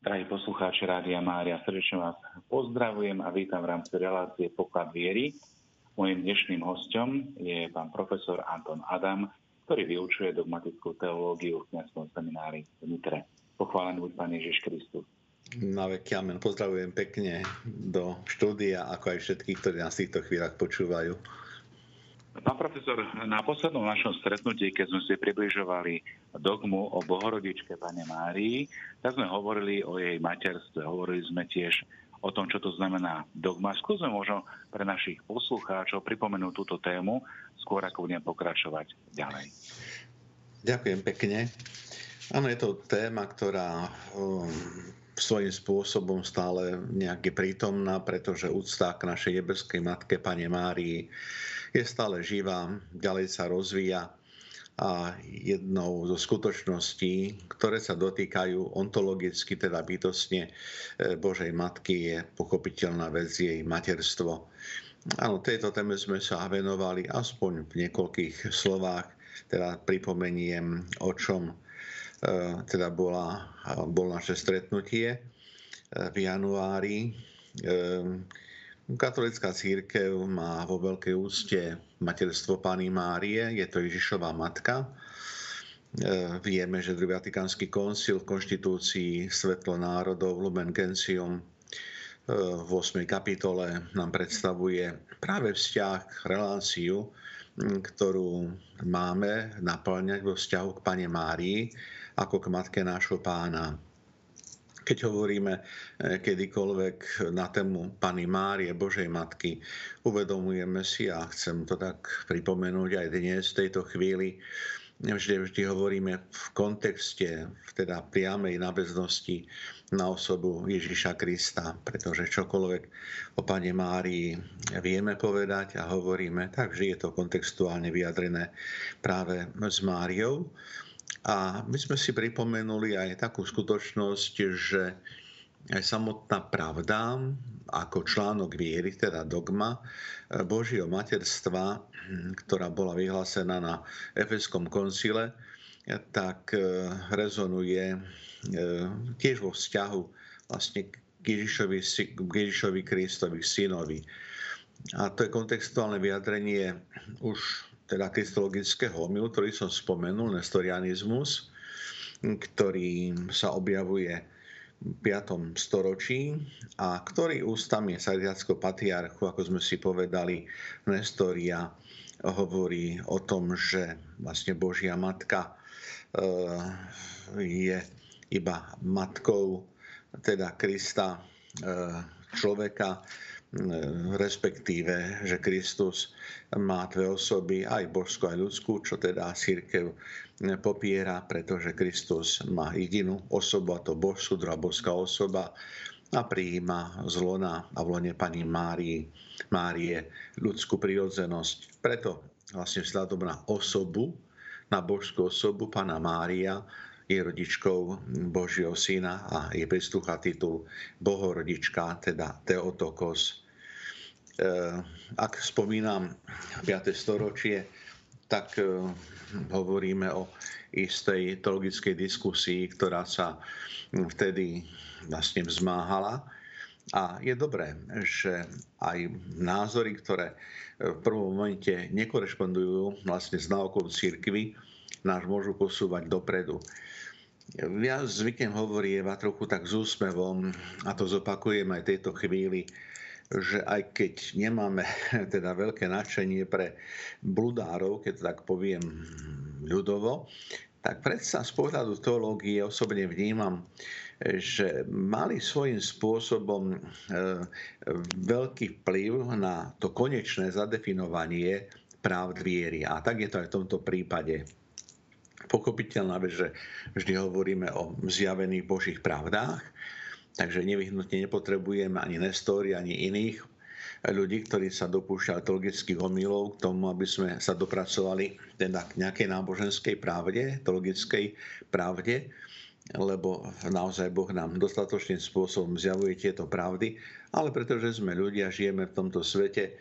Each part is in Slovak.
Drahí poslucháči Rádia Mária, srdečne vás pozdravujem a vítam v rámci relácie Poklad viery. Mojím dnešným hostom je pán profesor Anton Adam, ktorý vyučuje dogmatickú teológiu v kniazskom seminári v Nitre. Pochválený buď Pán Ježiš Kristus. Na veky amen. Pozdravujem pekne do štúdia, ako aj všetkých, ktorí nás v týchto chvíľach počúvajú. Pán profesor, na poslednom našom stretnutí, keď sme si približovali dogmu o Bohorodičke Pane Márii, tak sme hovorili o jej materstve, hovorili sme tiež o tom, čo to znamená dogma. Skúsme možno pre našich poslucháčov pripomenúť túto tému, skôr ako budem pokračovať ďalej. Ďakujem pekne. Áno, je to téma, ktorá um, svojím spôsobom stále nejak je prítomná, pretože úcta k našej nebeskej matke, Pane Márii, je stále živá, ďalej sa rozvíja a jednou zo skutočností, ktoré sa dotýkajú ontologicky, teda bytostne e, Božej Matky, je pochopiteľná vec jej materstvo. Áno, tejto téme sme sa venovali aspoň v niekoľkých slovách, teda pripomeniem, o čom teda bola, bol naše stretnutie e, v januári Katolická církev má vo veľkej úcte materstvo Pany Márie, je to Ježišová matka. Vieme, že druhý Vatikánsky koncil v konštitúcii Svetlo národov Lumen Gentium v 8. kapitole nám predstavuje práve vzťah, reláciu, ktorú máme naplňať vo vzťahu k Pane Márii ako k matke nášho pána keď hovoríme eh, kedykoľvek na tému Pany Márie, Božej Matky, uvedomujeme si, a chcem to tak pripomenúť aj dnes, v tejto chvíli, vždy, vždy hovoríme v kontexte, v teda priamej náväznosti na osobu Ježiša Krista, pretože čokoľvek o Pane Márii vieme povedať a hovoríme, tak vždy je to kontextuálne vyjadrené práve s Máriou. A my sme si pripomenuli aj takú skutočnosť, že aj samotná pravda, ako článok viery, teda dogma Božieho materstva, ktorá bola vyhlásená na Efeskom koncile, tak e, rezonuje e, tiež vo vzťahu vlastne k Ježišovi Kristovi, synovi. A to je kontextuálne vyjadrenie už teda kristologického homilu, ktorý som spomenul, nestorianizmus, ktorý sa objavuje v 5. storočí a ktorý ústami Sariackého patriarchu, ako sme si povedali, Nestoria hovorí o tom, že vlastne Božia matka eh, je iba matkou teda Krista eh, človeka, respektíve, že Kristus má dve osoby, aj božskú, aj ľudskú, čo teda církev popiera, pretože Kristus má jedinú osobu, a to božskú, druhá božská osoba, a prijíma z lona a v lone Pani Márie, Márie ľudskú prirodzenosť. Preto vlastne vzhľadom na osobu, na božskú osobu Pana Mária, je rodičkou Božieho syna a je pristúcha titul Bohorodička, teda Teotokos. E, ak spomínam 5. storočie, tak e, hovoríme o istej teologickej diskusii, ktorá sa vtedy vlastne vzmáhala. A je dobré, že aj názory, ktoré v prvom momente nekorešpondujú vlastne s náukou církvy, nás môžu posúvať dopredu. Ja zvyknem hovorieva trochu tak s úsmevom, a to zopakujem aj tejto chvíli, že aj keď nemáme teda veľké nadšenie pre bludárov, keď tak poviem ľudovo, tak predsa z pohľadu teológie osobne vnímam, že mali svojím spôsobom e, veľký vplyv na to konečné zadefinovanie práv viery. A tak je to aj v tomto prípade pochopiteľná že vždy hovoríme o zjavených Božích pravdách, takže nevyhnutne nepotrebujeme ani Nestóri, ani iných ľudí, ktorí sa dopúšťali teologických omylov k tomu, aby sme sa dopracovali teda k nejakej náboženskej pravde, teologickej pravde, lebo naozaj Boh nám dostatočným spôsobom zjavuje tieto pravdy, ale pretože sme ľudia, žijeme v tomto svete,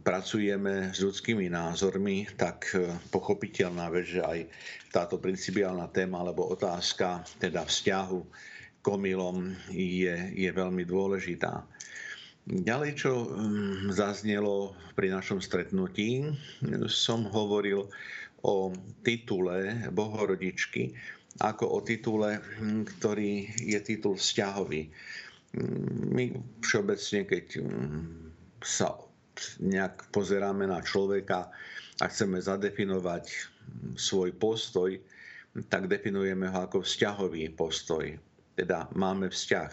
pracujeme s ľudskými názormi, tak e, pochopiteľná vec, že aj táto principiálna téma alebo otázka teda vzťahu komilom je, je veľmi dôležitá. Ďalej, čo mm, zaznelo pri našom stretnutí, som hovoril o titule Bohorodičky ako o titule, hm, ktorý je titul vzťahový. My všeobecne, keď sa nejak pozeráme na človeka a chceme zadefinovať svoj postoj, tak definujeme ho ako vzťahový postoj. Teda máme vzťah.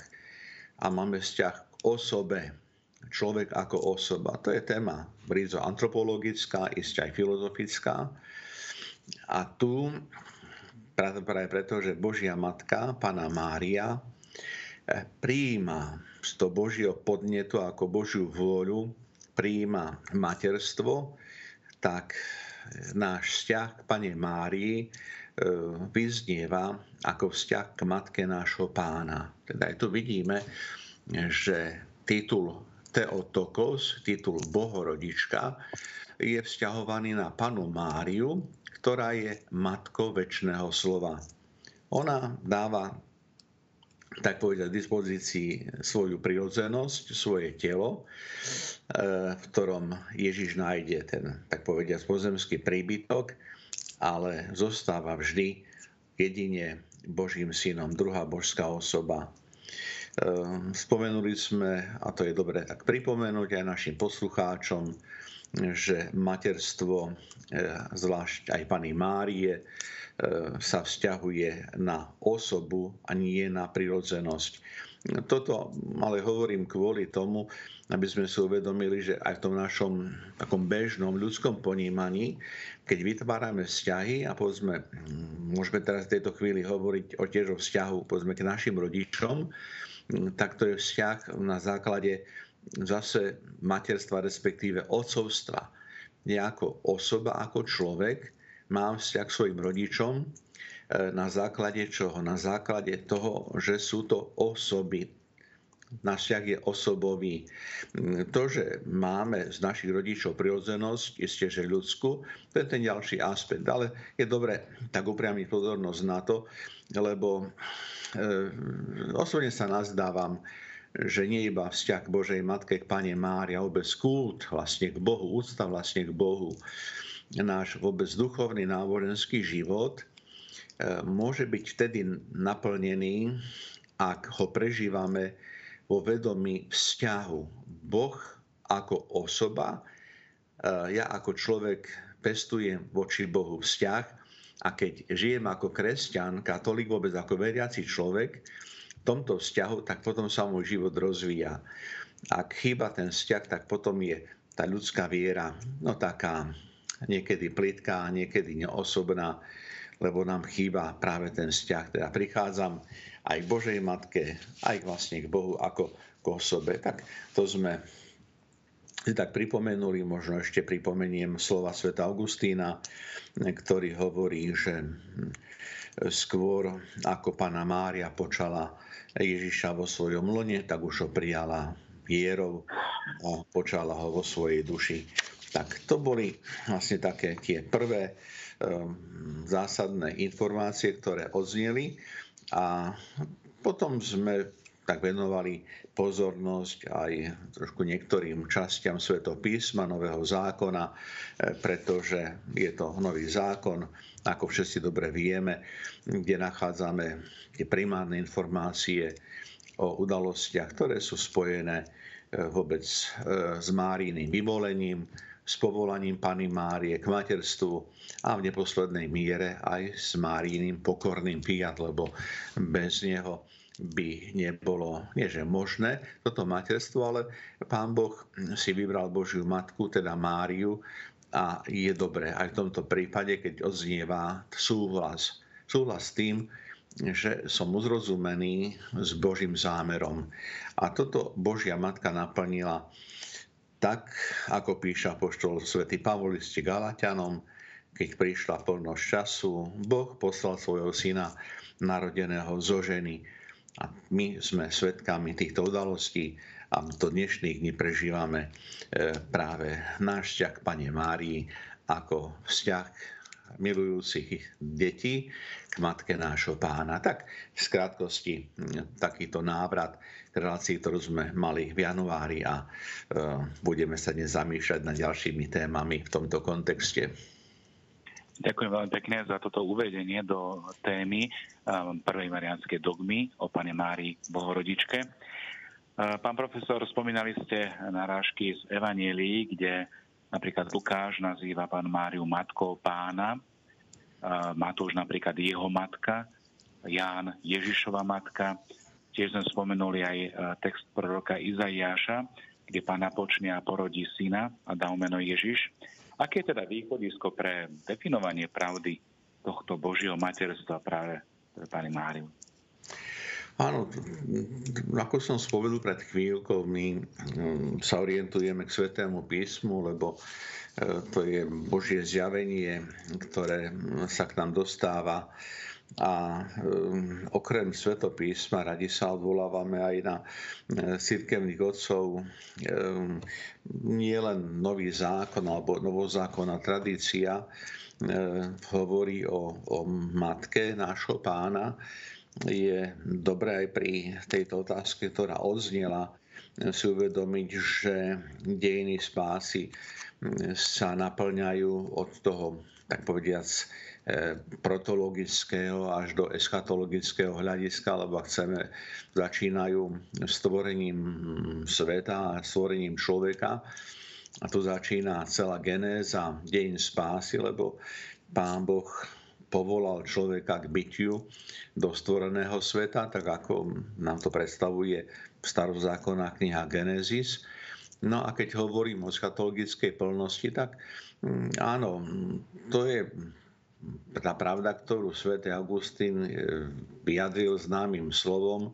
A máme vzťah k osobe, človek ako osoba. To je téma brízo antropologická, isté aj filozofická. A tu práve preto, že Božia Matka, Pana Mária, eh, prijíma z toho Božieho podnetu ako Božiu vôľu, prijíma materstvo, tak náš vzťah k Pane Márii eh, vyznieva ako vzťah k matke nášho pána. Teda aj tu vidíme, že titul Theotokos, titul Bohorodička, je vzťahovaný na panu Máriu, ktorá je matkou väčšného slova. Ona dáva tak povedať, dispozícii svoju prirodzenosť, svoje telo, e, v ktorom Ježiš nájde ten, tak povediať, pozemský príbytok, ale zostáva vždy jedine Božím synom, druhá božská osoba. Ehm, spomenuli sme, a to je dobre tak pripomenúť aj našim poslucháčom, že materstvo, e, zvlášť aj pani Márie, e, sa vzťahuje na osobu a nie na prirodzenosť. Toto ale hovorím kvôli tomu, aby sme si uvedomili, že aj v tom našom takom bežnom ľudskom ponímaní, keď vytvárame vzťahy a povedzme, môžeme teraz v tejto chvíli hovoriť o tiež o vzťahu povedzme, k našim rodičom, tak to je vzťah na základe zase materstva, respektíve otcovstva. Ja ako osoba, ako človek mám vzťah k svojim rodičom e, na základe čoho? Na základe toho, že sú to osoby. Náš vzťah je osobový. To, že máme z našich rodičov prirodzenosť, isté, že ľudskú, to je ten ďalší aspekt. Ale je dobre tak upriamiť pozornosť na to, lebo E, osobne sa nazdávam, že nie iba vzťah k Božej Matke, k Pane Mária, vôbec kult vlastne k Bohu, úcta vlastne k Bohu, náš vôbec duchovný náboženský život e, môže byť vtedy naplnený, ak ho prežívame vo vedomí vzťahu. Boh ako osoba, e, ja ako človek pestujem voči Bohu vzťah a keď žijem ako kresťan, katolík, vôbec ako veriaci človek, tomto vzťahu, tak potom sa môj život rozvíja. Ak chýba ten vzťah, tak potom je tá ľudská viera no taká niekedy plitká, niekedy neosobná, lebo nám chýba práve ten vzťah. Teda prichádzam aj k Božej Matke, aj vlastne k Bohu ako k osobe. Tak to sme tak pripomenuli, možno ešte pripomeniem slova sveta Augustína, ktorý hovorí, že skôr ako pána Mária počala Ježiša vo svojom lone, tak už ho prijala vierou a počala ho vo svojej duši. Tak to boli vlastne také tie prvé um, zásadné informácie, ktoré odzneli a potom sme tak venovali pozornosť aj trošku niektorým častiam Svetopísma, Nového zákona, e, pretože je to nový zákon, ako všetci dobre vieme, kde nachádzame tie primárne informácie o udalostiach, ktoré sú spojené e, vôbec e, s Máríným vyvolením, s povolaním Pany Márie k materstvu a v neposlednej miere aj s Máríným pokorným pijat, lebo bez neho by nebolo, nie že možné, toto materstvo, ale pán Boh si vybral Božiu matku, teda Máriu, a je dobré aj v tomto prípade, keď odznieva súhlas. Súhlas s tým, že som uzrozumený s Božím zámerom. A toto Božia matka naplnila tak, ako píša poštol svätý Pavol liste Galatianom, keď prišla plnosť času, Boh poslal svojho syna narodeného zo ženy, a my sme svedkami týchto udalostí a do dnešných dní prežívame e, práve náš vzťah k Pane Márii ako vzťah milujúcich detí k matke nášho pána. Tak v skrátkosti takýto návrat k relácii, ktorú sme mali v januári a budeme sa dnes zamýšľať nad ďalšími témami v tomto kontexte. Ďakujem veľmi pekne za toto uvedenie do témy prvej marianskej dogmy o pane Márii Bohorodičke. Pán profesor, spomínali ste narážky z Evanielii, kde napríklad Lukáš nazýva pán Máriu matkou pána, Matúš napríklad jeho matka, Ján Ježišova matka. Tiež sme spomenuli aj text proroka Izaiáša, kde pána počne a porodí syna a dá meno Ježiš. Aké je teda východisko pre definovanie pravdy tohto Božieho materstva práve pre pani Máriu? Áno, ako som spovedul pred chvíľkou, my mm, sa orientujeme k Svetému písmu, lebo e, to je Božie zjavenie, ktoré sa k nám dostáva. A um, okrem Svetopísma radi sa odvolávame aj na cirkevných odcov. Um, nie len nový zákon alebo novozákonná tradícia um, hovorí o, o matke nášho pána, je dobré aj pri tejto otázke, ktorá odznela, si uvedomiť, že dejiny spásy mm, sa naplňajú od toho, tak povediac, e, protologického až do eschatologického hľadiska, lebo chceme, začínajú stvorením sveta a stvorením človeka. A tu začína celá genéza dejin spásy, lebo Pán Boh povolal človeka k bytiu do stvoreného sveta, tak ako nám to predstavuje starozákonná kniha Genesis. No a keď hovorím o skatologickej plnosti, tak mm, áno, to je tá pravda, ktorú svätý Augustín e, vyjadril známym slovom, e,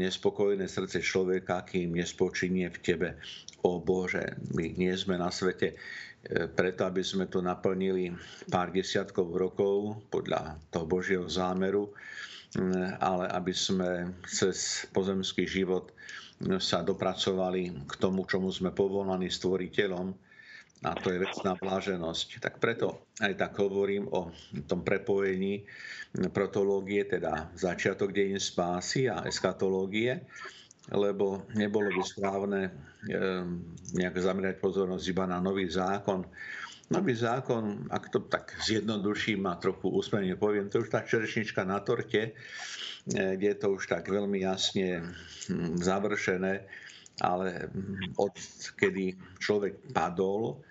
nespokojné srdce človeka, kým nespočinie v tebe. O Bože, my nie sme na svete E, preto, aby sme to naplnili pár desiatkov rokov podľa toho Božieho zámeru, ale aby sme cez pozemský život sa dopracovali k tomu, čomu sme povolaní stvoriteľom, a to je vecná bláženosť. Tak preto aj tak hovorím o tom prepojení protológie, teda začiatok dejín spásy a eskatológie, lebo nebolo by správne ehm, nejak zamerať pozornosť iba na nový zákon. Nový zákon, ak to tak zjednoduším a trochu úsmevne poviem, to už tá čerešnička na torte, e, kde je to už tak veľmi jasne hm, završené, ale hm, od kedy človek padol,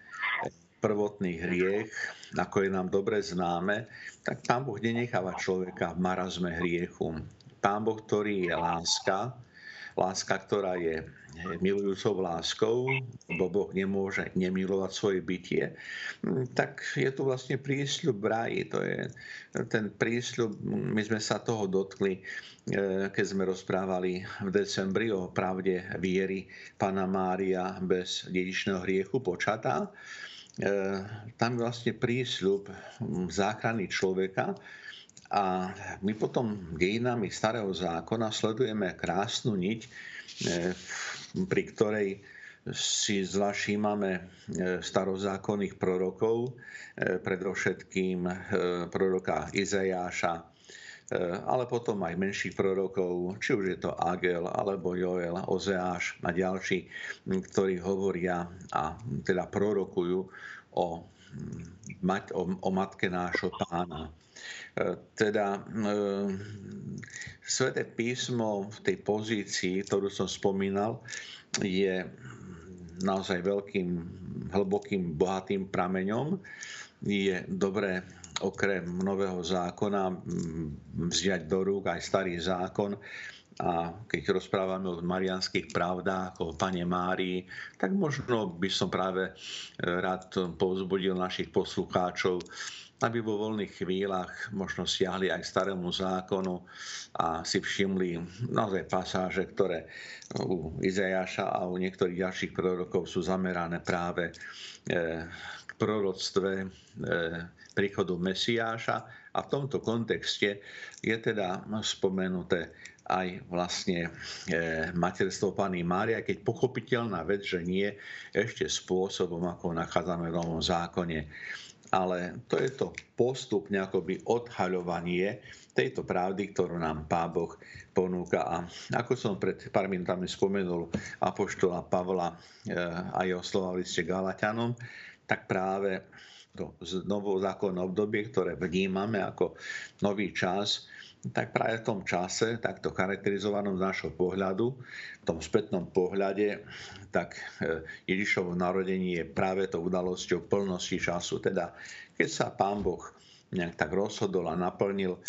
prvotný hriech, ako je nám dobre známe, tak Pán Boh nenecháva človeka v marazme hriechu. Pán Boh, ktorý je láska, láska, ktorá je milujúcou láskou, bo Boh nemôže nemilovať svoje bytie, tak je tu vlastne prísľub ráji. To je ten prísľub, my sme sa toho dotkli, e, keď sme rozprávali v decembri o pravde viery Pana Mária bez dedičného hriechu počatá. E, tam vlastne prísľub záchrany človeka, a my potom dejinami starého zákona sledujeme krásnu niť, e, pri ktorej si zlašímame e, starozákonných prorokov, e, predovšetkým proroka Izajáša, ale potom aj menších prorokov, či už je to Agel, alebo Joel, Ozeáš a ďalší, ktorí hovoria a teda prorokujú o, o matke nášho pána. Teda e, Sveté písmo v tej pozícii, ktorú som spomínal, je naozaj veľkým, hlbokým, bohatým prameňom. Je dobré okrem nového zákona vziať do rúk aj starý zákon a keď rozprávame o marianských pravdách, o Pane Márii, tak možno by som práve rád povzbudil našich poslucháčov, aby vo voľných chvíľach možno siahli aj starému zákonu a si všimli naozaj pasáže, ktoré u Izajaša a u niektorých ďalších prorokov sú zamerané práve e, k proroctve e, príchodu Mesiáša. A v tomto kontexte je teda spomenuté aj vlastne e, materstvo Pany Mária, keď pochopiteľná vec, že nie ešte spôsobom, ako nachádzame v Novom zákone ale to je to postupne akoby odhaľovanie tejto pravdy, ktorú nám Pán Boh ponúka. A ako som pred pár minútami spomenul Apoštola Pavla e, a jeho slova v liste Galatianom, tak práve to novozákonné obdobie, ktoré vnímame ako nový čas, tak práve v tom čase, takto charakterizovanom z nášho pohľadu, v tom spätnom pohľade, tak e, Ježišovo narodenie je práve to udalosťou plnosti času. Teda keď sa Pán Boh nejak tak rozhodol a naplnil e,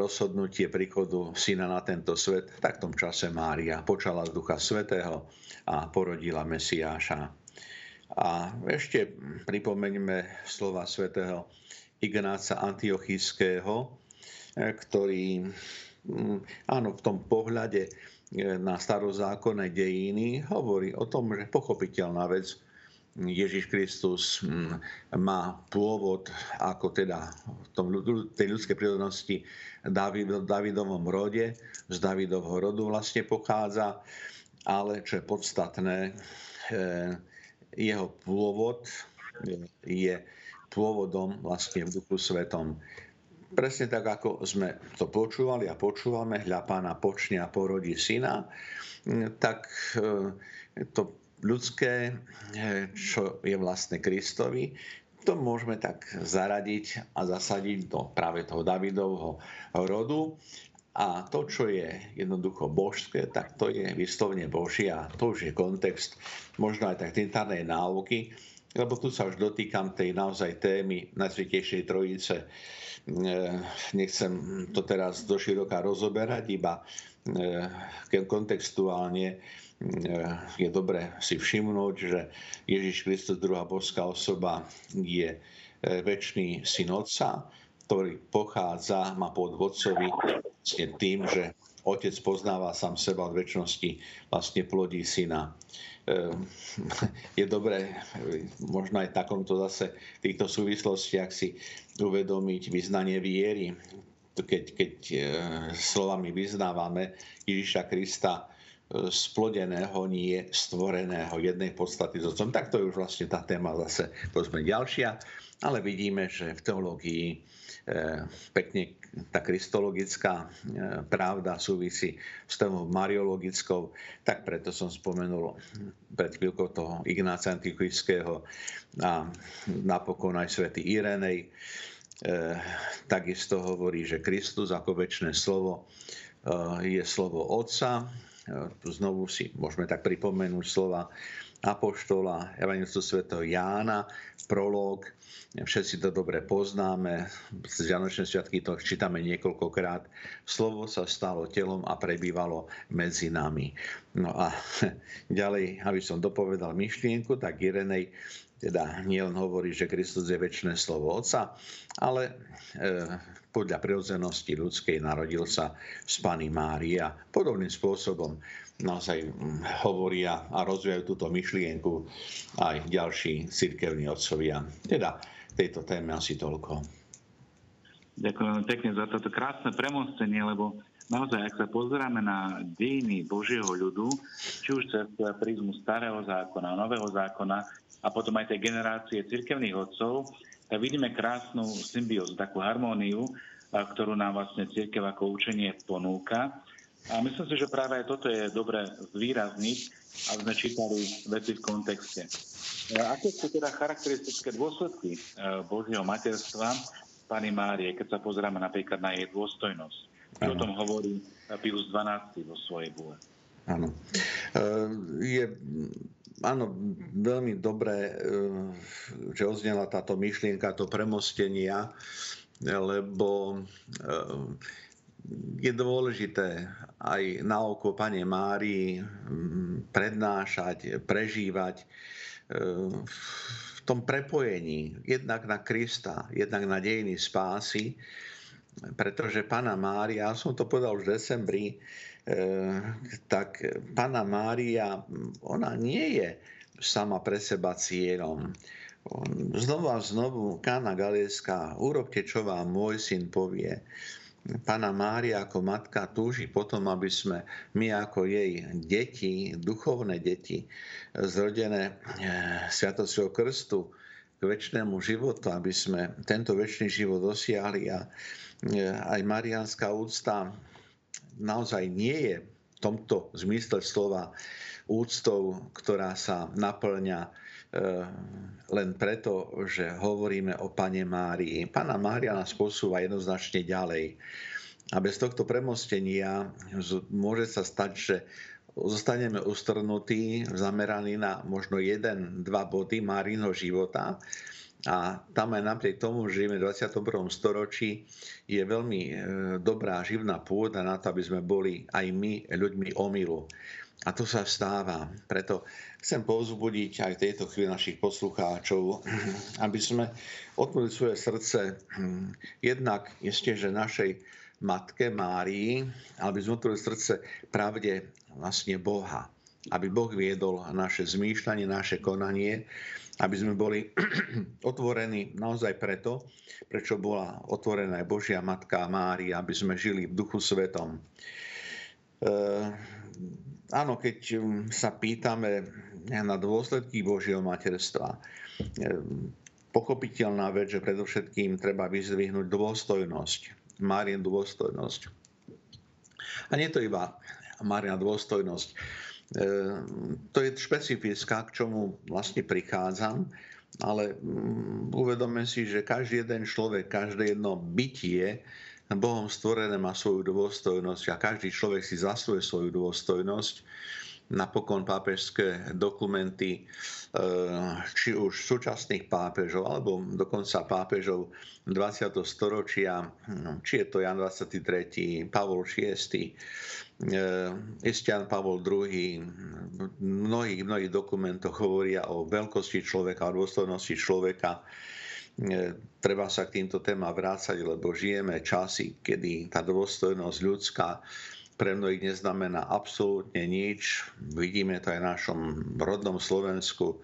rozhodnutie príchodu syna na tento svet, tak v tom čase Mária počala z Ducha Svetého a porodila Mesiáša. A ešte pripomeňme slova svätého Ignáca Antiochijského, ktorý mm, áno, v tom pohľade e, na starozákonné dejiny hovorí o tom, že pochopiteľná vec, Ježiš Kristus mm, má pôvod ako teda v tom, tej ľudskej prírodnosti David, Davidovom rode, z Davidovho rodu vlastne pochádza, ale čo je podstatné, e, jeho pôvod je pôvodom vlastne v duchu svetom presne tak, ako sme to počúvali a počúvame, hľa pána počne a porodí syna, tak e, to ľudské, e, čo je vlastne Kristovi, to môžeme tak zaradiť a zasadiť do práve toho Davidovho rodu. A to, čo je jednoducho božské, tak to je vyslovne Božie a to už je kontext možno aj tak tintárnej náuky, lebo tu sa už dotýkam tej naozaj témy Najsvetejšej Trojice, nechcem to teraz do široka rozoberať, iba e, kontextuálne e, je dobre si všimnúť, že Ježiš Kristus, druhá boská osoba, je väčší syn Otca, ktorý pochádza, má vodcovi vlastne tým, že otec poznáva sám seba od väčšnosti, vlastne plodí syna. Ehm, je dobré možno aj takomto zase v týchto súvislostiach si uvedomiť vyznanie viery. Keď, keď e, slovami vyznávame Ježiša Krista e, splodeného, nie stvoreného jednej podstaty s otcom, tak to je už vlastne tá téma zase povedzme ďalšia. Ale vidíme, že v teológii E, pekne tá kristologická e, pravda súvisí s témou mariologickou, tak preto som spomenul pred chvíľkou toho Ignáca Antikyského a napokon aj svätý Irenej. E, takisto hovorí, že Kristus ako väčšie slovo je slovo Otca. Znovu si môžeme tak pripomenúť slova Apoštola Evangelistu svätého Jána, prolog, Všetci to dobre poznáme, z Vianočné sviatky to čítame niekoľkokrát. Slovo sa stalo telom a prebývalo medzi nami. No a ďalej, aby som dopovedal myšlienku, tak Irenej teda nielen hovorí, že Kristus je väčšie slovo Otca, ale e, podľa prirodzenosti ľudskej narodil sa z Pany Mária. Podobným spôsobom naozaj hovoria a rozvíjajú túto myšlienku aj ďalší cirkevní otcovia. Teda tejto téme asi toľko. Ďakujem pekne za toto krásne premostenie, lebo naozaj, ak sa pozeráme na dejiny Božieho ľudu, či už cez prízmu starého zákona, nového zákona a potom aj tej generácie cirkevných otcov, tak vidíme krásnu symbiózu, takú harmóniu, ktorú nám vlastne cirkev ako učenie ponúka. A myslím si, že práve aj toto je dobre zvýrazniť, aby sme čítali veci v kontexte. E, aké sú teda charakteristické dôsledky e, Božieho materstva Pani Márie, keď sa pozeráme napríklad na jej dôstojnosť? Čo o tom hovorí Pius XII vo svojej búle? Áno. E, je áno, veľmi dobré, že oznela táto myšlienka, to premostenia, lebo je dôležité aj na oko Pane Márii mm, prednášať, prežívať e, v tom prepojení jednak na Krista, jednak na dejiny spásy, pretože Pana Mária, som to povedal už v decembri, e, tak Pana Mária, ona nie je sama pre seba cieľom. Znovu a znovu Kána Galeská, urobte, čo vám môj syn povie. Pana Mária ako matka túži potom, aby sme my ako jej deti, duchovné deti, zrodené eh, Sviatosťou krstu, k väčšnému životu, aby sme tento väčší život dosiahli a aj marianská úcta naozaj nie je v tomto zmysle slova úctou, ktorá sa naplňa len preto, že hovoríme o Pane Márii. Pana Mária nás posúva jednoznačne ďalej. A bez tohto premostenia môže sa stať, že zostaneme ustrnutí, zameraní na možno jeden, dva body Márínho života a tam aj napriek tomu, že žijeme v 21. storočí, je veľmi e, dobrá živná pôda na to, aby sme boli aj my ľuďmi omilu. A to sa stáva. Preto chcem povzbudiť aj v tejto chvíli našich poslucháčov, aby sme otvorili svoje srdce hm, jednak ešte, že našej matke Márii, aby sme otvorili srdce pravde vlastne Boha. Aby Boh viedol naše zmýšľanie, naše konanie, aby sme boli otvorení naozaj preto, prečo bola otvorená aj Božia Matka Mária, aby sme žili v Duchu Svetom. E, áno, keď sa pýtame na dôsledky Božieho materstva, e, pochopiteľná vec, že predovšetkým treba vyzdvihnúť dôstojnosť, Márien dôstojnosť. A nie to iba Mária dôstojnosť. E, to je špecifická, k čomu vlastne prichádzam, ale uvedome si, že každý jeden človek, každé jedno bytie Bohom stvorené má svoju dôstojnosť a každý človek si zasuje svoju dôstojnosť. Napokon pápežské dokumenty, e, či už súčasných pápežov, alebo dokonca pápežov 20. storočia, hm, či je to Jan 23., Pavol VI, Estian e, Pavol II v mnohých, mnohých dokumentoch hovoria o veľkosti človeka, o dôstojnosti človeka. E, treba sa k týmto témam vrácať, lebo žijeme časy, kedy tá dôstojnosť ľudská pre mnohých neznamená absolútne nič. Vidíme to aj v našom rodnom Slovensku,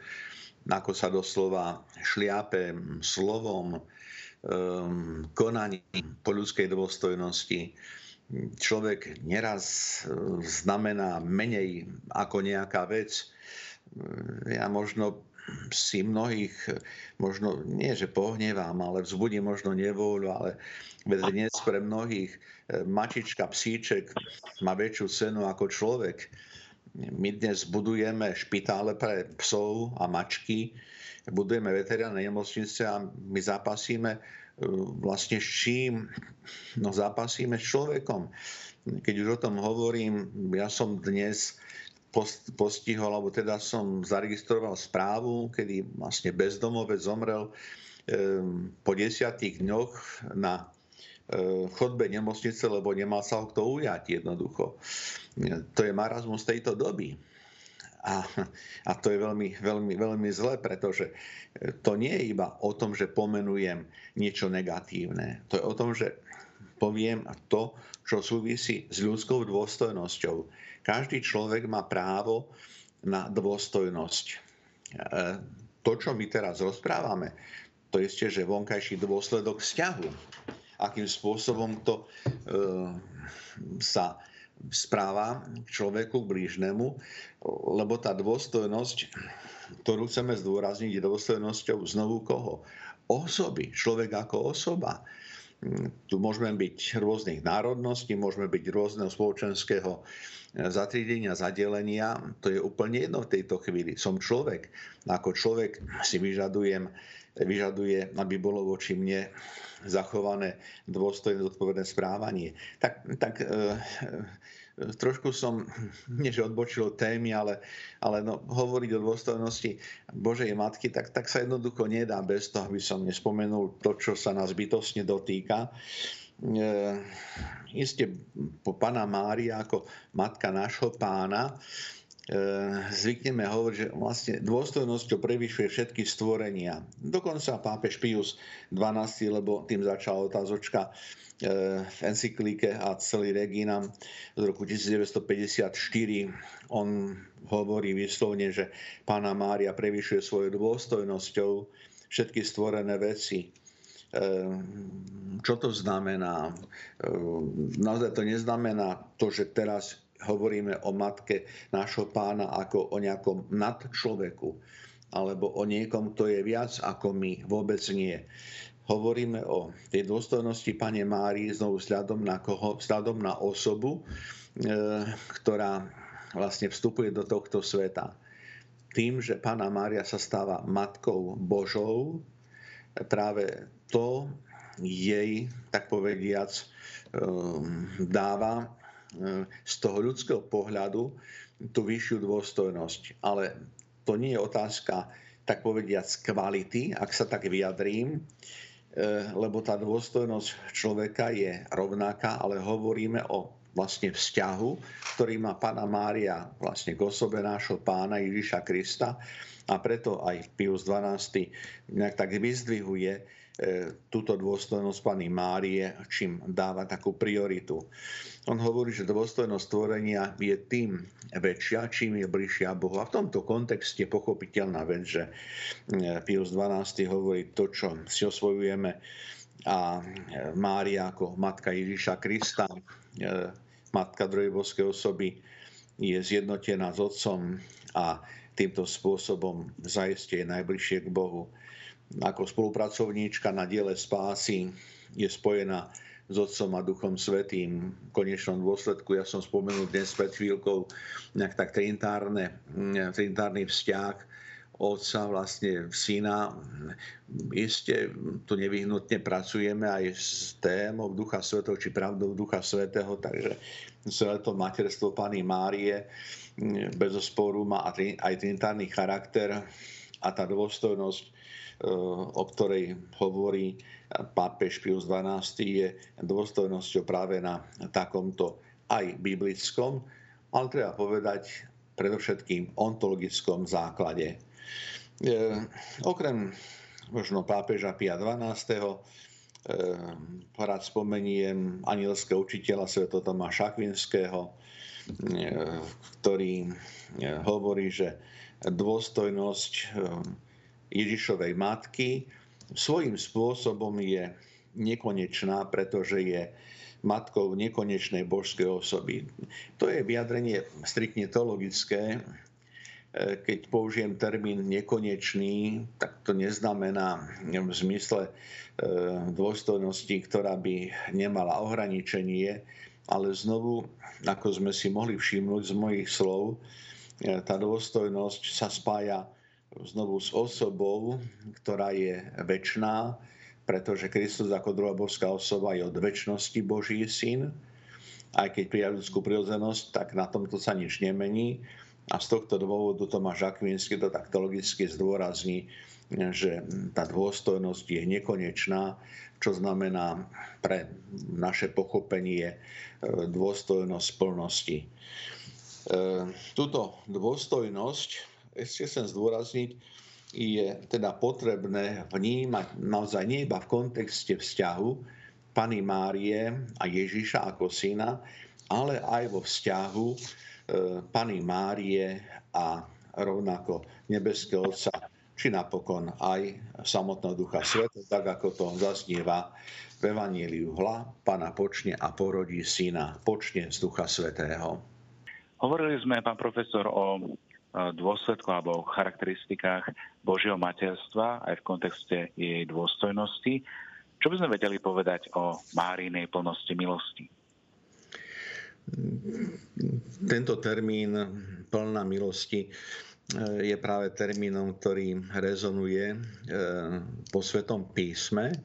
ako sa doslova šliape slovom, um, konaním po ľudskej dôstojnosti človek neraz e, znamená menej ako nejaká vec. E, ja možno si mnohých, možno nie, že pohnevám, ale vzbudí možno nevôľu, ale dnes pre mnohých e, mačička, psíček má väčšiu cenu ako človek. My dnes budujeme špitále pre psov a mačky, budujeme veterinárne nemocnice a my zapasíme vlastne s čím no, zápasíme s človekom. Keď už o tom hovorím, ja som dnes postihol, alebo teda som zaregistroval správu, kedy vlastne bezdomovec zomrel ehm, po desiatých dňoch na e, chodbe nemocnice, lebo nemal sa ho kto ujať jednoducho. To je marazmus tejto doby. A, a to je veľmi, veľmi, veľmi zlé, pretože to nie je iba o tom, že pomenujem niečo negatívne. To je o tom, že poviem to, čo súvisí s ľudskou dôstojnosťou. Každý človek má právo na dôstojnosť. E, to, čo my teraz rozprávame, to je ešte, že vonkajší dôsledok vzťahu. Akým spôsobom to e, sa správa k človeku, k blížnemu, lebo tá dôstojnosť, ktorú chceme zdôrazniť, je dôstojnosťou znovu koho? Osoby, človek ako osoba. Tu môžeme byť rôznych národností, môžeme byť rôzneho spoločenského zatriedenia, zadelenia. To je úplne jedno v tejto chvíli. Som človek. Ako človek si vyžadujem, vyžaduje, aby bolo voči mne zachované dôstojné, zodpovedné správanie. Tak, tak e, trošku som, nie že odbočil témy, ale, ale no, hovoriť o dôstojnosti Božej Matky, tak, tak sa jednoducho nedá bez toho, aby som nespomenul to, čo sa nás bytostne dotýka. E, isté po Pana Mária ako matka nášho pána, zvykneme hovoriť, že vlastne dôstojnosťou prevyšuje všetky stvorenia. Dokonca pápež Pius 12, lebo tým začala otázočka, v encyklike a celý Regina z roku 1954 on hovorí vyslovne, že pána Mária prevyšuje svojou dôstojnosťou všetky stvorené veci. Ehm, čo to znamená? Naozaj to neznamená to, že teraz hovoríme o matke nášho pána ako o nejakom nadčloveku. alebo o niekom, kto je viac ako my. Vôbec nie. Hovoríme o tej dôstojnosti Pane Márii znovu vzhľadom na, koho, vzhľadom na osobu, e, ktorá vlastne vstupuje do tohto sveta. Tým, že Pána Mária sa stáva Matkou Božou, práve to jej, tak povediac, e, dáva z toho ľudského pohľadu tú vyššiu dôstojnosť. Ale to nie je otázka, tak povediať, z kvality, ak sa tak vyjadrím, e, lebo tá dôstojnosť človeka je rovnaká, ale hovoríme o vlastne vzťahu, ktorý má Pána Mária vlastne k osobe nášho pána Ježiša Krista a preto aj Pius XII nejak tak vyzdvihuje túto dôstojnosť Pany Márie, čím dáva takú prioritu. On hovorí, že dôstojnosť stvorenia je tým väčšia, čím je bližšia Bohu. A v tomto kontexte pochopiteľná vec, že e, Pius XII hovorí to, čo si osvojujeme a e, Mária ako matka Ježiša Krista, matka druhej boskej osoby, je zjednotená s Otcom a týmto spôsobom zaiste je najbližšie k Bohu ako spolupracovníčka na diele spásy je spojená s Otcom a Duchom Svetým. V konečnom dôsledku, ja som spomenul dnes pred chvíľkou, nejak tak trinitárny vzťah Otca, vlastne Syna. Isté tu nevyhnutne pracujeme aj s témou Ducha Svetého, či pravdou Ducha Svetého, takže celé materstvo Pany Márie bez sporu má aj trinitárny charakter a tá dôstojnosť o ktorej hovorí pápež Pius XII, je dôstojnosťou práve na takomto aj biblickom, ale treba povedať predovšetkým ontologickom základe. Eh, okrem možno pápeža Pia XII. Eh, rád spomeniem anielského učiteľa Sv. Tomáša Akvinského, ktorý hovorí, že dôstojnosť Ježišovej matky svojím spôsobom je nekonečná, pretože je matkou nekonečnej božskej osoby. To je vyjadrenie striktne teologické. E, keď použijem termín nekonečný, tak to neznamená v zmysle e, dôstojnosti, ktorá by nemala ohraničenie, ale znovu, ako sme si mohli všimnúť z mojich slov, e, tá dôstojnosť sa spája znovu s osobou, ktorá je väčšiná, pretože Kristus ako druhá božská osoba je od väčšnosti Boží syn. Aj keď prijal ľudskú prirodzenosť, tak na tomto sa nič nemení. A z tohto dôvodu Tomáš Akvinsky to tak logicky zdôrazní, že tá dôstojnosť je nekonečná, čo znamená pre naše pochopenie e, dôstojnosť plnosti. E, túto dôstojnosť ešte chcem zdôrazniť, je teda potrebné vnímať naozaj nie iba v kontexte vzťahu Pany Márie a Ježiša ako syna, ale aj vo vzťahu e, Pany Márie a rovnako nebeského Otca, či napokon aj samotného Ducha Sveta, tak ako to zaznieva v Evaníliu hla, Pana počne a porodí syna, počne z Ducha Svetého. Hovorili sme, pán profesor, o dôsledkoch alebo charakteristikách Božieho materstva aj v kontexte jej dôstojnosti. Čo by sme vedeli povedať o Márinej plnosti milosti? Tento termín plná milosti e, je práve termínom, ktorý rezonuje e, po Svetom písme. E,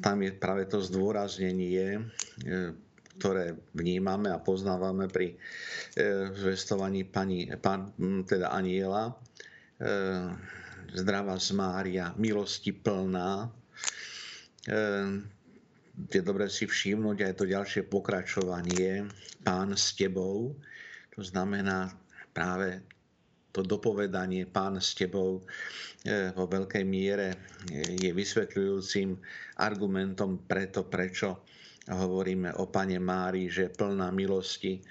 tam je práve to zdôraznenie ktoré vnímame a poznávame pri e, zvestovaní pani, pan, teda aniela. E, zdravá z Mária, milosti plná. E, je dobre si všimnúť aj to ďalšie pokračovanie. Pán s tebou. To znamená práve to dopovedanie Pán s tebou vo veľkej miere je vysvetľujúcim argumentom preto, prečo hovoríme o Pane Márii, že plná milosti. E,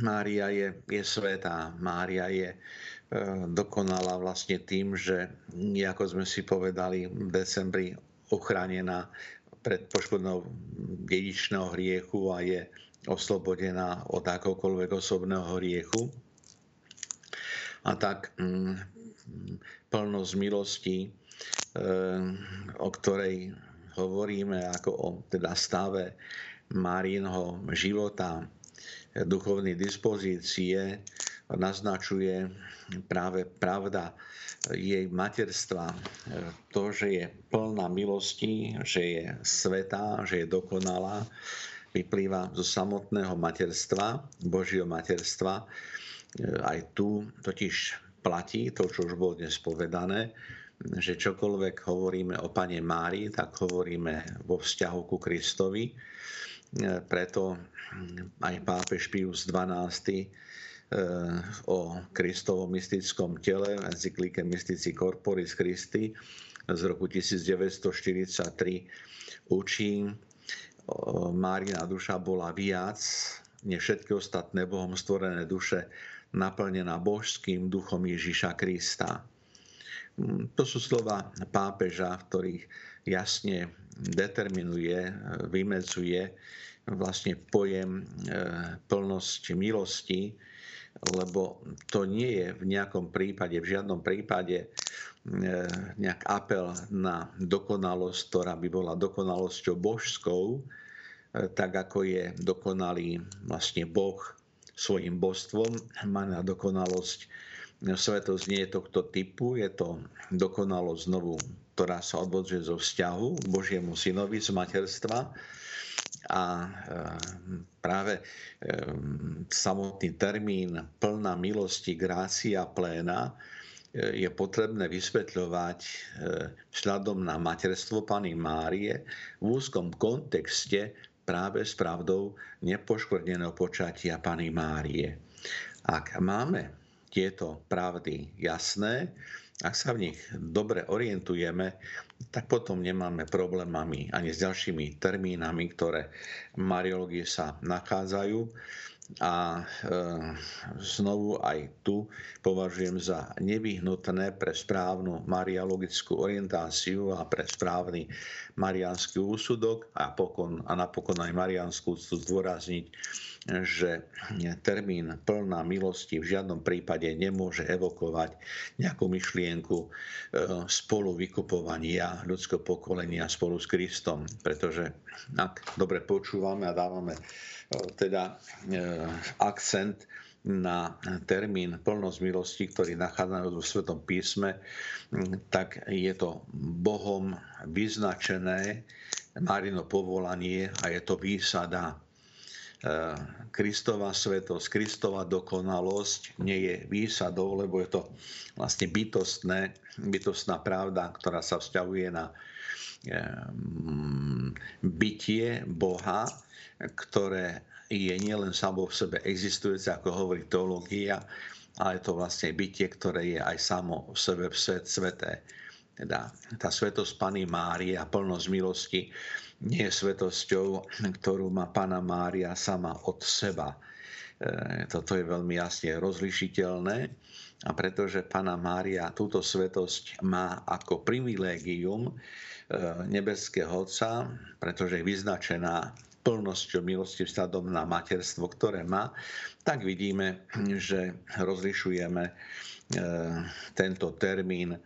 Mária je, je svetá, Mária je e, dokonala vlastne tým, že ako sme si povedali v decembri ochránená pred poškodnou dedičného hriechu a je oslobodená od akokoľvek osobného hriechu. A tak mm, plnosť milosti, o ktorej hovoríme ako o teda stave Márinho života, duchovnej dispozície, naznačuje práve pravda jej materstva, to, že je plná milosti, že je svetá, že je dokonalá, vyplýva zo samotného materstva, Božieho materstva. Aj tu totiž platí to, čo už bolo dnes povedané, že čokoľvek hovoríme o Pane Mári, tak hovoríme vo vzťahu ku Kristovi. Preto aj pápež Pius XII Eh, o Kristovom mystickom tele, encyklike Mystici Corporis Christi z roku 1943 učí, Márina duša bola viac než všetky ostatné Bohom stvorené duše naplnená božským duchom Ježíša Krista. Mm, to sú slova pápeža, v ktorých jasne determinuje, vymedzuje vlastne pojem eh, plnosť milosti, lebo to nie je v nejakom prípade, v žiadnom prípade e, nejak apel na dokonalosť, ktorá by bola dokonalosťou božskou, e, tak ako je dokonalý vlastne Boh svojim božstvom, má na dokonalosť svetosť nie tohto typu, je to dokonalosť znovu, ktorá sa odvodzuje zo vzťahu k Božiemu synovi z materstva, a ehm, práve ehm, samotný termín plná milosti, grácia pléna e, je potrebné vysvetľovať e, vzhľadom na materstvo Pany Márie v úzkom kontexte práve s pravdou nepoškvrneného počatia Pany Márie. Ak máme tieto pravdy jasné, ak sa v nich dobre orientujeme, tak potom nemáme problémami ani s ďalšími termínami, ktoré v mariológii sa nachádzajú. A e, znovu aj tu považujem za nevyhnutné pre správnu mariologickú orientáciu a pre správny mariánsky úsudok a, pokon, a napokon aj mariánsku zdôrazniť, že termín plná milosti v žiadnom prípade nemôže evokovať nejakú myšlienku e, spolu vykupovania ľudského pokolenia spolu s Kristom. Pretože ak dobre počúvame a dávame e, teda akcent na termín plnosť milosti, ktorý nachádzajú vo Svetom písme, tak je to Bohom vyznačené Marino povolanie a je to výsada Eh, Kristova svetosť, Kristova dokonalosť nie je výsadou, lebo je to vlastne bytostné, bytostná pravda, ktorá sa vzťahuje na eh, bytie Boha, ktoré je nielen samo v sebe existujúce, ako hovorí teológia, ale je to vlastne bytie, ktoré je aj samo v sebe v svet, sveté. Teda tá svetosť Pany Márie a plnosť milosti nie je svetosťou, ktorú má Pana Mária sama od seba. E, toto je veľmi jasne rozlišiteľné a pretože Pana Mária túto svetosť má ako privilégium e, nebeského Otca, pretože je vyznačená plnosťou milosti vzhľadom na materstvo, ktoré má, tak vidíme, že rozlišujeme e, tento termín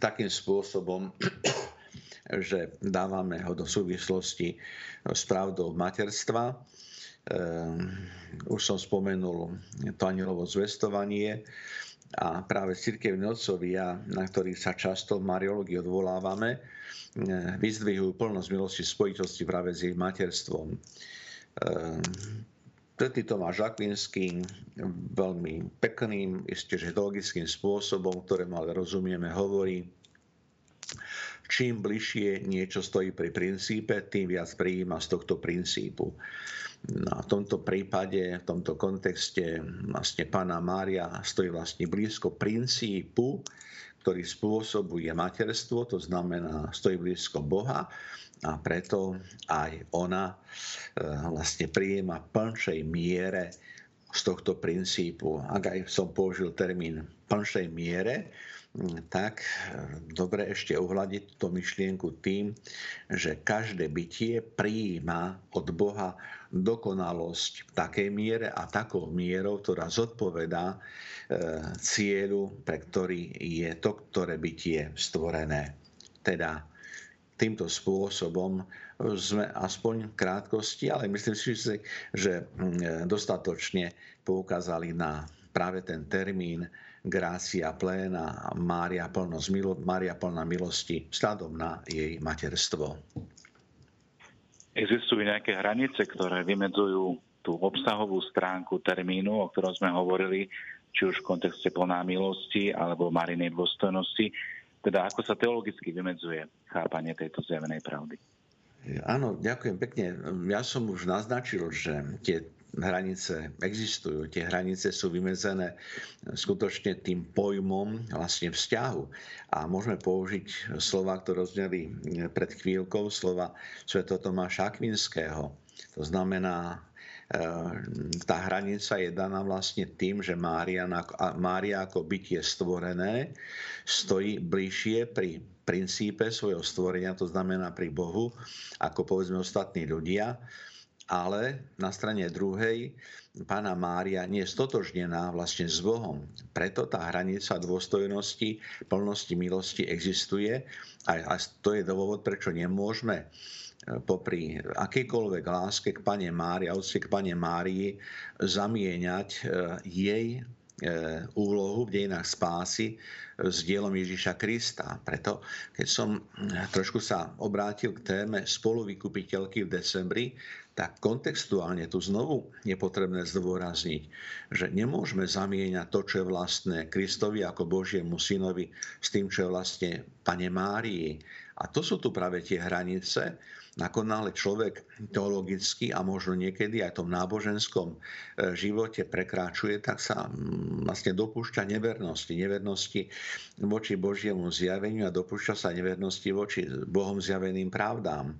takým spôsobom, že dávame ho do súvislosti s pravdou materstva. Ehm, už som spomenul to anielovo zvestovanie a práve cirkevní otcovia, na ktorých sa často v mariológii odvolávame, ehm, vyzdvihujú plnosť milosti spojitosti práve s jej materstvom. Ehm, Svetý Tomáš Akvinský veľmi pekným, isté že logickým spôsobom, ktorému ale rozumieme, hovorí, čím bližšie niečo stojí pri princípe, tým viac prijíma z tohto princípu. No v tomto prípade, v tomto kontexte vlastne pána Mária stojí vlastne blízko princípu, ktorý spôsobuje materstvo, to znamená stojí blízko Boha a preto aj ona e, vlastne prijíma plnšej miere z tohto princípu. Ak aj som použil termín plnšej miere, tak dobre ešte uhľadiť túto myšlienku tým, že každé bytie prijíma od Boha dokonalosť v takej miere a takou mierou, ktorá zodpovedá e, cieľu, pre ktorý je to, ktoré bytie stvorené. Teda týmto spôsobom sme aspoň v krátkosti, ale myslím si, že mm, dostatočne poukázali na práve ten termín Grácia pléna, Mária, plnosť, Mária plná milosti, vzhľadom na jej materstvo. Existujú nejaké hranice, ktoré vymedzujú tú obsahovú stránku termínu, o ktorom sme hovorili, či už v kontexte plná milosti alebo Marinej dôstojnosti, teda ako sa teologicky vymedzuje chápanie tejto zjavenej pravdy? Áno, ďakujem pekne. Ja som už naznačil, že tie hranice existujú. Tie hranice sú vymedzené skutočne tým pojmom vlastne vzťahu. A môžeme použiť slova, ktoré rozneli pred chvíľkou, slova Sv. Tomáša Akvinského. To znamená, E, tá hranica je daná vlastne tým, že Mária, Mária ako bytie stvorené stojí bližšie pri princípe svojho stvorenia, to znamená pri Bohu, ako povedzme ostatní ľudia, ale na strane druhej pána Mária nie je stotožnená vlastne s Bohom. Preto tá hranica dôstojnosti, plnosti milosti existuje a, to je dôvod, prečo nemôžeme popri akejkoľvek láske k Pane Márii a k Pane Márii zamieňať e, jej e, úlohu v dejinách spásy s dielom Ježiša Krista. Preto, keď som trošku sa obrátil k téme spoluvykupiteľky v decembri, tak kontextuálne tu znovu je potrebné zdôrazniť, že nemôžeme zamieňať to, čo je vlastné Kristovi ako Božiemu synovi s tým, čo je vlastne Pane Márii. A to sú tu práve tie hranice, nakonále človek teologicky a možno niekedy aj v tom náboženskom e, živote prekračuje, tak sa mm, vlastne dopúšťa nevernosti. Nevernosti voči Božiemu zjaveniu a dopúšťa sa nevernosti voči Bohom zjaveným pravdám.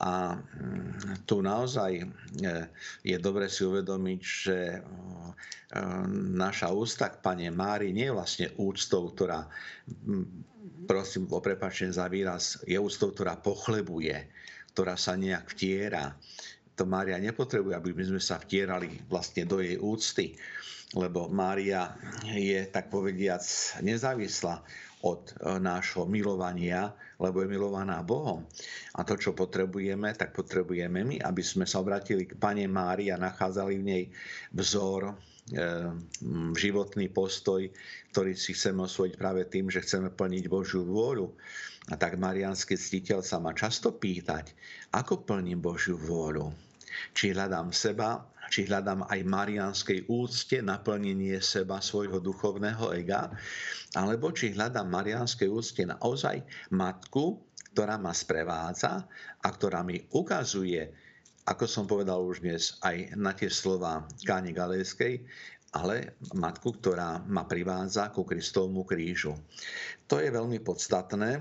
A mm, tu naozaj e, je dobre si uvedomiť, že e, naša ústa k Pane Mári nie je vlastne úctou, ktorá, prosím o prepačenie za výraz, je úctou, ktorá pochlebuje, ktorá sa nejak vtiera. To Mária nepotrebuje, aby my sme sa vtierali vlastne do jej úcty, lebo Mária je, tak povediac, nezávislá od e, nášho milovania, lebo je milovaná Bohom. A to, čo potrebujeme, tak potrebujeme my, aby sme sa obratili k Pane Mári a nachádzali v nej vzor, e, životný postoj, ktorý si chceme osvojiť práve tým, že chceme plniť Božiu vôľu. A tak marianský ctiteľ sa ma často pýtať, ako plním Božiu vôľu. Či hľadám seba, či hľadám aj marianskej úcte naplnenie seba svojho duchovného ega, alebo či hľadám marianskej úcte naozaj matku, ktorá ma sprevádza a ktorá mi ukazuje, ako som povedal už dnes, aj na tie slova Káni Galejskej, ale matku, ktorá ma privádza ku Kristovmu krížu. To je veľmi podstatné,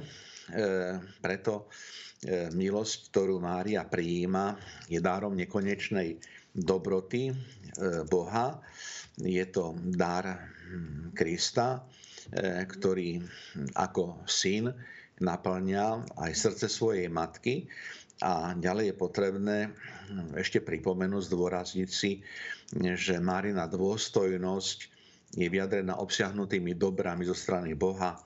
E, preto e, milosť, ktorú Mária prijíma, je dárom nekonečnej dobroty e, Boha. Je to dar hm, Krista, ktorý ako syn naplňa aj srdce svojej matky a ďalej je potrebné hm, ešte pripomenúť, zdôrazniť si, že Márina dôstojnosť je vyjadrená obsiahnutými dobrami zo strany Boha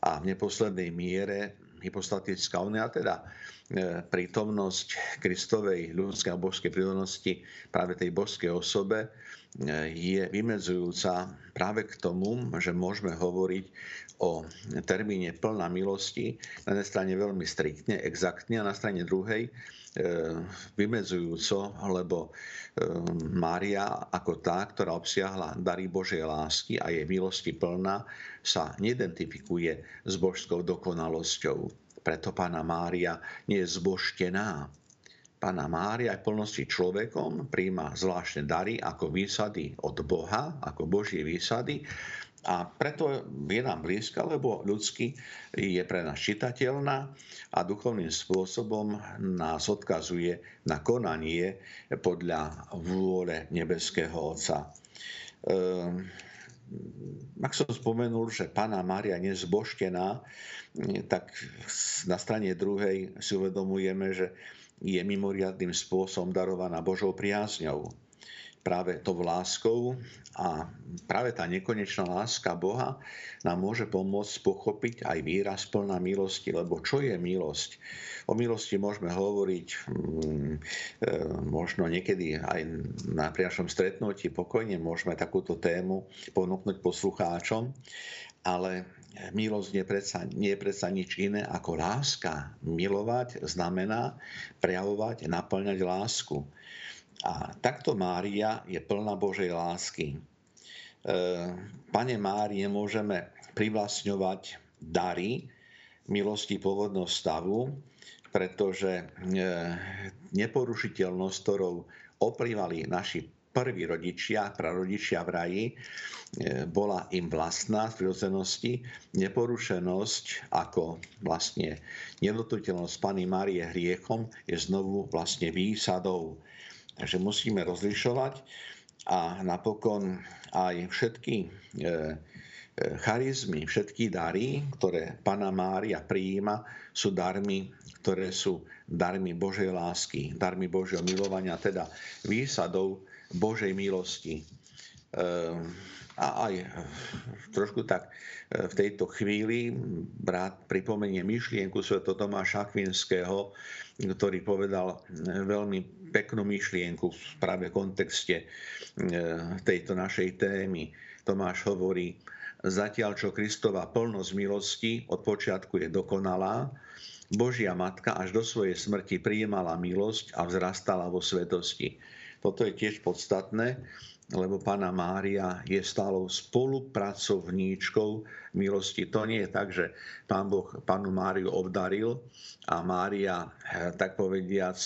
a v neposlednej miere hypostatická unia, teda e, prítomnosť Kristovej ľudskej a božskej prítomnosti práve tej božskej osobe e, je vymedzujúca práve k tomu, že môžeme hovoriť o termíne plná milosti na jednej strane veľmi striktne, exaktne a na strane druhej e, vymedzujúco, lebo Mária ako tá, ktorá obsiahla dary Božej lásky a je milosti plná, sa neidentifikuje s božskou dokonalosťou. Preto pána Mária nie je zbožtená. Pána Mária je plnosti človekom, príjma zvláštne dary ako výsady od Boha, ako Božie výsady A preto je nám blízka, lebo ľudsky je pre nás čitateľná a duchovným spôsobom nás odkazuje na konanie podľa vôle nebeského Otca. Ehm, ak som spomenul, že Pána Mária nezboštená, tak na strane druhej si uvedomujeme, že je mimoriadným spôsobom darovaná Božou priazňou práve tou láskou a práve tá nekonečná láska Boha nám môže pomôcť pochopiť aj výraz plná milosti, lebo čo je milosť? O milosti môžeme hovoriť mm, e, možno niekedy aj na priašom stretnutí pokojne môžeme takúto tému ponúknuť poslucháčom, ale milosť nie je, predsa, nie je predsa nič iné ako láska. Milovať znamená prejavovať, naplňať lásku. A takto Mária je plná Božej lásky. E, Pane Márie môžeme privlastňovať dary milosti pôvodného stavu, pretože e, neporušiteľnosť, ktorou oplývali naši prví rodičia, prarodičia v raji, e, bola im vlastná v prirodzenosti. Neporušenosť ako vlastne nedotutelnosť Pany Márie hriechom je znovu vlastne výsadou Takže musíme rozlišovať a napokon aj všetky e, e, charizmy, všetky dary, ktoré Pana Mária prijíma, sú darmi, ktoré sú darmi Božej lásky, darmi Božieho milovania, teda výsadou Božej milosti. A aj trošku tak v tejto chvíli brat pripomenie myšlienku Sv. Tomáša Akvinského, ktorý povedal veľmi peknú myšlienku v práve kontexte tejto našej témy. Tomáš hovorí, zatiaľ čo Kristova plnosť milosti od počiatku je dokonalá, Božia Matka až do svojej smrti prijímala milosť a vzrastala vo svetosti. Toto je tiež podstatné, lebo pána Mária je stálou spolupracovníčkou milosti. To nie je tak, že pán Boh pánu Máriu obdaril a Mária, eh, tak povediac,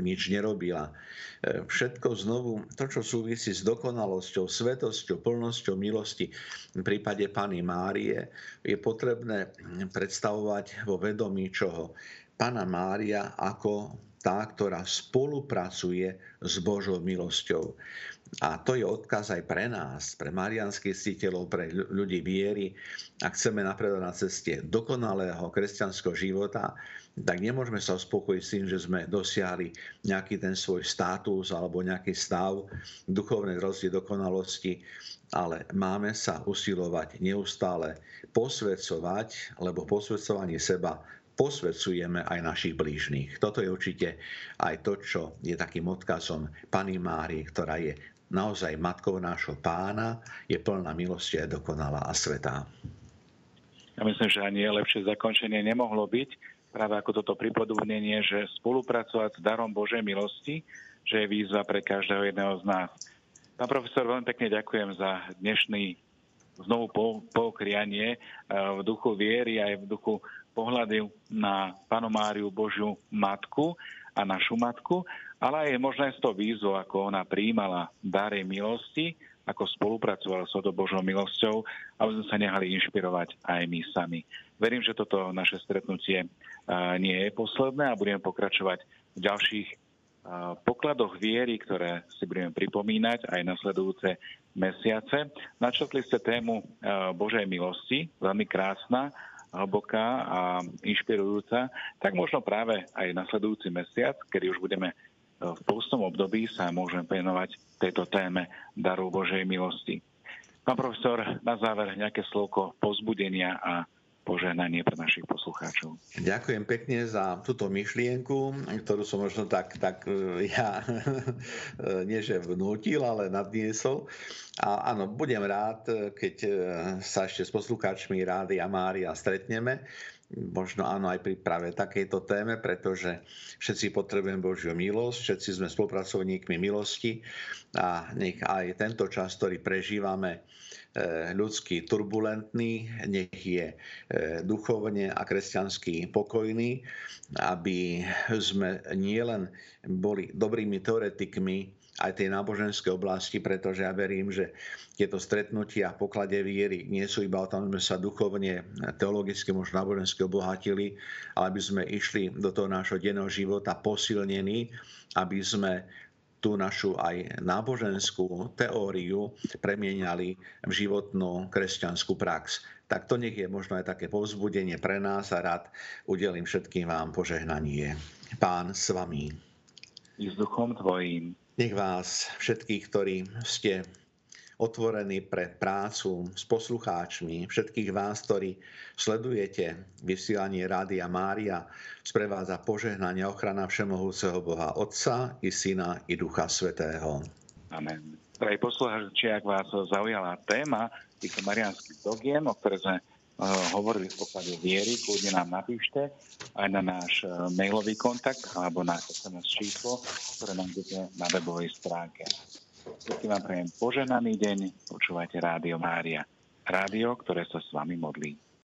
nič nerobila. Eh, všetko znovu, to, čo súvisí s dokonalosťou, svetosťou, plnosťou milosti v prípade Pany Márie, je potrebné predstavovať vo vedomí čoho. Pána Mária ako tá, ktorá spolupracuje s Božou milosťou. A to je odkaz aj pre nás, pre marianských ctiteľov, pre ľudí viery. Ak chceme napredovať na ceste dokonalého kresťanského života, tak nemôžeme sa uspokojiť s tým, že sme dosiahli nejaký ten svoj status alebo nejaký stav duchovnej rozdiel dokonalosti, ale máme sa usilovať neustále posvedcovať, lebo posvedcovanie seba posvedcujeme aj našich blížnych. Toto je určite aj to, čo je takým odkazom Pany Márie, ktorá je naozaj matkou nášho pána, je plná milosti a dokonalá a svetá. Ja myslím, že ani lepšie zakončenie nemohlo byť, práve ako toto pripodobnenie, že spolupracovať s darom Božej milosti, že je výzva pre každého jedného z nás. Pán profesor, veľmi pekne ďakujem za dnešný znovu pokrianie eh, v duchu viery aj v duchu pohľadu na Panu Máriu Božiu Matku a našu Matku ale je možné z toho výzvu, ako ona prijímala dary milosti, ako spolupracovala s to Božou milosťou, aby sme sa nehali inšpirovať aj my sami. Verím, že toto naše stretnutie nie je posledné a budeme pokračovať v ďalších pokladoch viery, ktoré si budeme pripomínať aj nasledujúce mesiace. Načetli ste tému Božej milosti, veľmi krásna, hlboká a inšpirujúca, tak možno práve aj nasledujúci mesiac, kedy už budeme v pôstnom období sa môžeme venovať tejto téme darov Božej milosti. Pán profesor, na záver nejaké slovko pozbudenia a požehnanie pre našich poslucháčov. Ďakujem pekne za túto myšlienku, ktorú som možno tak, tak e, ja nie že vnútil, ale nadniesol. A áno, budem rád, keď e, sa ešte s poslucháčmi Rády a Mária stretneme možno áno aj pri práve takejto téme, pretože všetci potrebujeme Božiu milosť, všetci sme spolupracovníkmi milosti a nech aj tento čas, ktorý prežívame, e, ľudský turbulentný, nech je e, duchovne a kresťanský pokojný, aby sme nielen boli dobrými teoretikmi, aj tej náboženskej oblasti, pretože ja verím, že tieto stretnutia v poklade viery nie sú iba o tom, sme sa duchovne, teologicky, možno nábožensky obohatili, ale aby sme išli do toho nášho denného života posilnení, aby sme tú našu aj náboženskú teóriu premieniali v životnú kresťanskú prax. Tak to nech je možno aj také povzbudenie pre nás a rád udelím všetkým vám požehnanie. Pán s vami. I s duchom tvojím. Nech vás všetkých, ktorí ste otvorení pre prácu s poslucháčmi, všetkých vás, ktorí sledujete vysielanie Rádia Mária, sprevádza požehnania ochrana Všemohúceho Boha Otca i Syna i Ducha Svetého. Amen. Drahí poslucháči, ak vás zaujala téma týchto marianských dogiem, o ktoré sme hovorili v poklade viery, kľudne nám napíšte aj na náš eh, mailový kontakt alebo na SMS číslo, ktoré bude na webovej stránke. Všetkým vám prajem poženaný deň, počúvajte Rádio Mária. Rádio, ktoré sa s vami modlí.